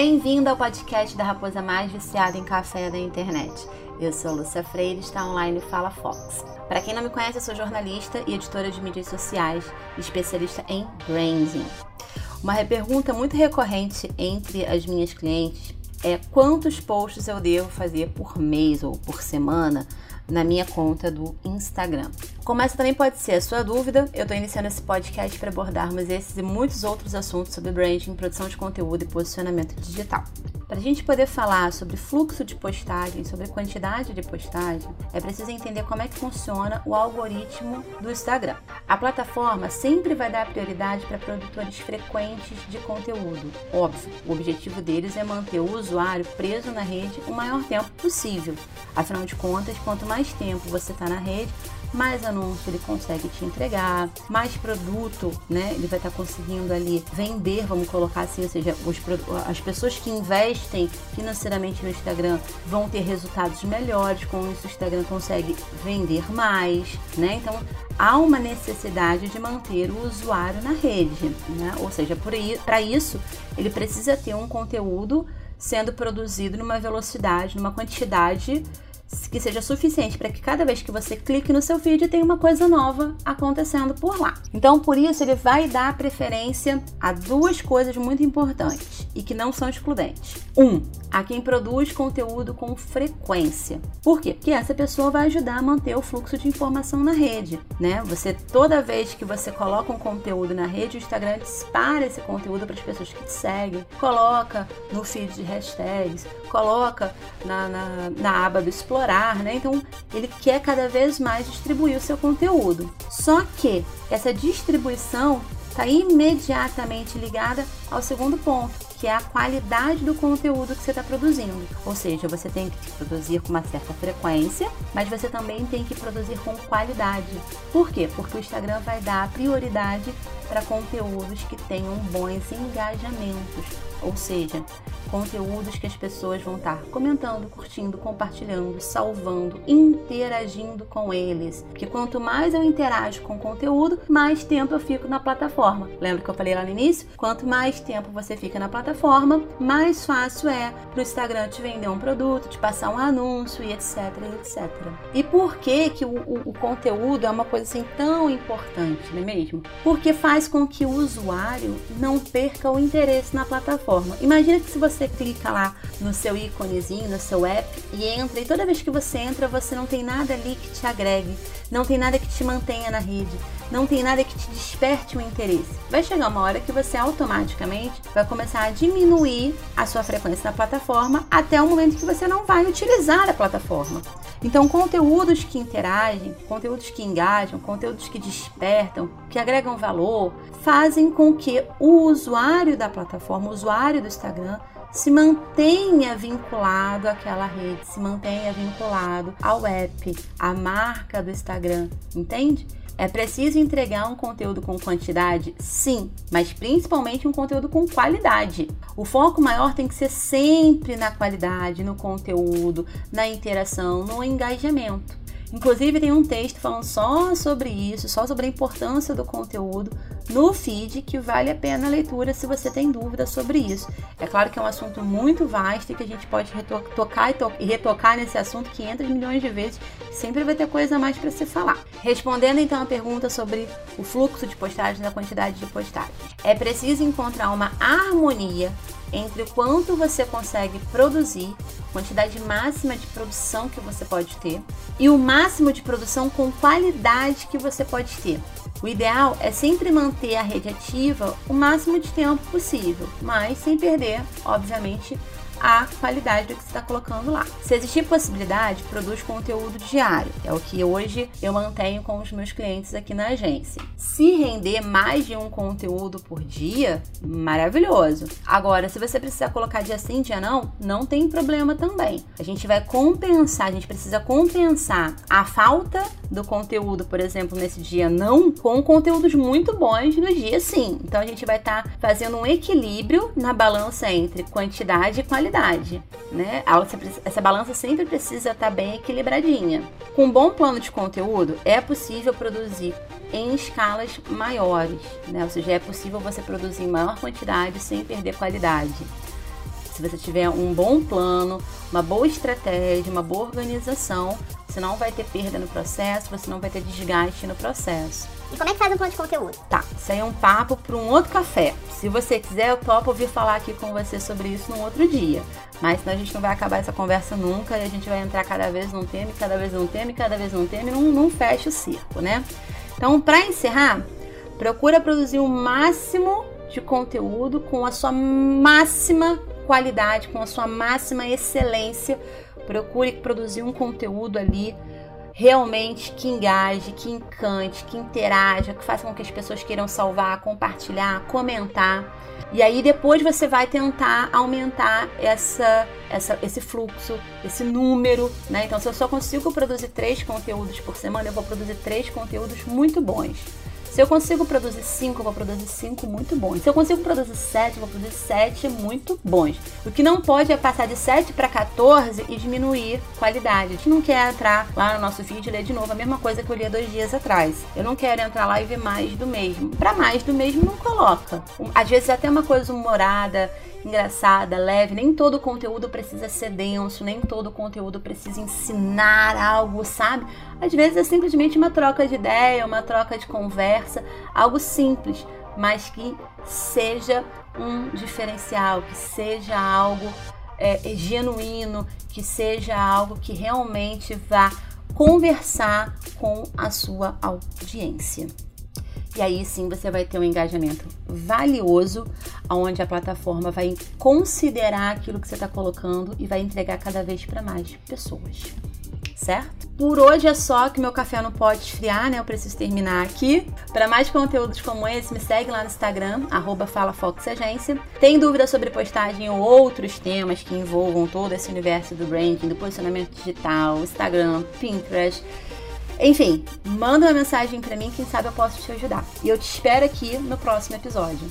Bem-vindo ao podcast da raposa mais viciada em café da internet. Eu sou Lúcia Freire, está online Fala Fox. Para quem não me conhece, eu sou jornalista e editora de mídias sociais, especialista em branding. Uma pergunta muito recorrente entre as minhas clientes é quantos posts eu devo fazer por mês ou por semana na minha conta do Instagram. Como essa também pode ser a sua dúvida, eu estou iniciando esse podcast para abordarmos esses e muitos outros assuntos sobre branding, produção de conteúdo e posicionamento digital. Para a gente poder falar sobre fluxo de postagem, sobre quantidade de postagem, é preciso entender como é que funciona o algoritmo do Instagram. A plataforma sempre vai dar prioridade para produtores frequentes de conteúdo. Óbvio, o objetivo deles é manter o usuário preso na rede o maior tempo possível. Afinal de contas, quanto mais tempo você está na rede, mais anúncio ele consegue te entregar, mais produto, né? Ele vai estar tá conseguindo ali vender, vamos colocar assim, ou seja, os, as pessoas que investem financeiramente no Instagram vão ter resultados melhores, com isso o Instagram consegue vender mais, né? Então há uma necessidade de manter o usuário na rede, né? Ou seja, para isso ele precisa ter um conteúdo sendo produzido numa velocidade, numa quantidade que seja suficiente para que cada vez que você clique no seu feed tenha uma coisa nova acontecendo por lá. Então, por isso, ele vai dar preferência a duas coisas muito importantes e que não são excludentes. Um, a quem produz conteúdo com frequência. Por quê? Porque essa pessoa vai ajudar a manter o fluxo de informação na rede, né? Você toda vez que você coloca um conteúdo na rede, o Instagram dispara esse conteúdo para as pessoas que te seguem, coloca no feed de hashtags, coloca na, na, na aba do explorar, né? Então ele quer cada vez mais distribuir o seu conteúdo. Só que essa distribuição está imediatamente ligada ao segundo ponto, que é a qualidade do conteúdo que você está produzindo. Ou seja, você tem que produzir com uma certa frequência, mas você também tem que produzir com qualidade. Por quê? Porque o Instagram vai dar prioridade para conteúdos que tenham bons engajamentos, ou seja, conteúdos que as pessoas vão estar comentando, curtindo, compartilhando, salvando, interagindo com eles. Porque quanto mais eu interajo com o conteúdo, mais tempo eu fico na plataforma. Lembra que eu falei lá no início? Quanto mais tempo você fica na plataforma, mais fácil é para o Instagram te vender um produto, te passar um anúncio e etc, etc. E por que que o, o, o conteúdo é uma coisa assim tão importante, não é mesmo? Porque faz com que o usuário não perca o interesse na plataforma. Imagina que se você clica lá no seu íconezinho, no seu app e entra, e toda vez que você entra, você não tem nada ali que te agregue, não tem nada que te mantenha na rede, não tem nada que te desperte o interesse. Vai chegar uma hora que você automaticamente vai começar a diminuir a sua frequência na plataforma até o momento que você não vai utilizar a plataforma. Então, conteúdos que interagem, conteúdos que engajam, conteúdos que despertam, que agregam valor, fazem com que o usuário da plataforma, o usuário do Instagram, se mantenha vinculado àquela rede, se mantenha vinculado ao app, à marca do Instagram, entende? É preciso entregar um conteúdo com quantidade? Sim, mas principalmente um conteúdo com qualidade. O foco maior tem que ser sempre na qualidade, no conteúdo, na interação, no engajamento. Inclusive tem um texto falando só sobre isso, só sobre a importância do conteúdo no feed, que vale a pena a leitura se você tem dúvida sobre isso. É claro que é um assunto muito vasto e que a gente pode tocar e, retocar nesse assunto 500 milhões de vezes, sempre vai ter coisa mais para se falar. Respondendo então a pergunta sobre o fluxo de postagens e a quantidade de postagens. É preciso encontrar uma harmonia entre o quanto você consegue produzir, quantidade máxima de produção que você pode ter, e o máximo de produção com qualidade que você pode ter. O ideal é sempre manter a rede ativa o máximo de tempo possível, mas sem perder, obviamente, a qualidade do que você está colocando lá. Se existir possibilidade, produz conteúdo diário. É o que hoje eu mantenho com os meus clientes aqui na agência. Se render mais de um conteúdo por dia, maravilhoso. Agora, se você precisar colocar dia sim, dia não, não tem problema também. A gente vai compensar, a gente precisa compensar a falta do conteúdo, por exemplo, nesse dia não, com conteúdos muito bons no dia sim. Então a gente vai estar tá fazendo um equilíbrio na balança entre quantidade e qualidade qualidade, né? Essa balança sempre precisa estar bem equilibradinha. Com um bom plano de conteúdo, é possível produzir em escalas maiores, né? Ou seja, é possível você produzir em maior quantidade sem perder qualidade. Se você tiver um bom plano, uma boa estratégia, uma boa organização, você não vai ter perda no processo, você não vai ter desgaste no processo. E como é que faz um plano de conteúdo? Tá, isso aí é um papo para um outro café. Se você quiser, eu topo ouvir falar aqui com você sobre isso num outro dia. Mas senão a gente não vai acabar essa conversa nunca e a gente vai entrar cada vez num tema, cada vez num tema, cada vez num tema e não, não fecha o circo, né? Então, para encerrar, procura produzir o máximo de conteúdo com a sua máxima qualidade, com a sua máxima excelência. Procure produzir um conteúdo ali realmente que engaje, que encante, que interaja, que faça com que as pessoas queiram salvar, compartilhar, comentar. E aí depois você vai tentar aumentar essa, essa, esse fluxo, esse número, né? Então, se eu só consigo produzir três conteúdos por semana, eu vou produzir três conteúdos muito bons. Se eu consigo produzir 5, eu vou produzir 5 muito bons. Se eu consigo produzir 7, eu vou produzir 7 muito bons. O que não pode é passar de 7 para 14 e diminuir qualidade. A gente não quer entrar lá no nosso vídeo e ler de novo a mesma coisa que eu li há dois dias atrás. Eu não quero entrar lá e ver mais do mesmo. Para mais do mesmo, não coloca. Às vezes até uma coisa humorada, engraçada, leve. Nem todo conteúdo precisa ser denso, nem todo conteúdo precisa ensinar algo, sabe? Às vezes é simplesmente uma troca de ideia, uma troca de conversa, algo simples, mas que seja um diferencial, que seja algo é, genuíno, que seja algo que realmente vá conversar com a sua audiência. E aí sim você vai ter um engajamento valioso, onde a plataforma vai considerar aquilo que você está colocando e vai entregar cada vez para mais pessoas. Certo? Por hoje é só que meu café não pode esfriar, né? Eu preciso terminar aqui. Para mais conteúdos como esse, me segue lá no Instagram, FalaFoxAgência. Tem dúvida sobre postagem ou outros temas que envolvam todo esse universo do branding, do posicionamento digital, Instagram, Pinterest enfim, manda uma mensagem para mim, quem sabe eu posso te ajudar. E eu te espero aqui no próximo episódio.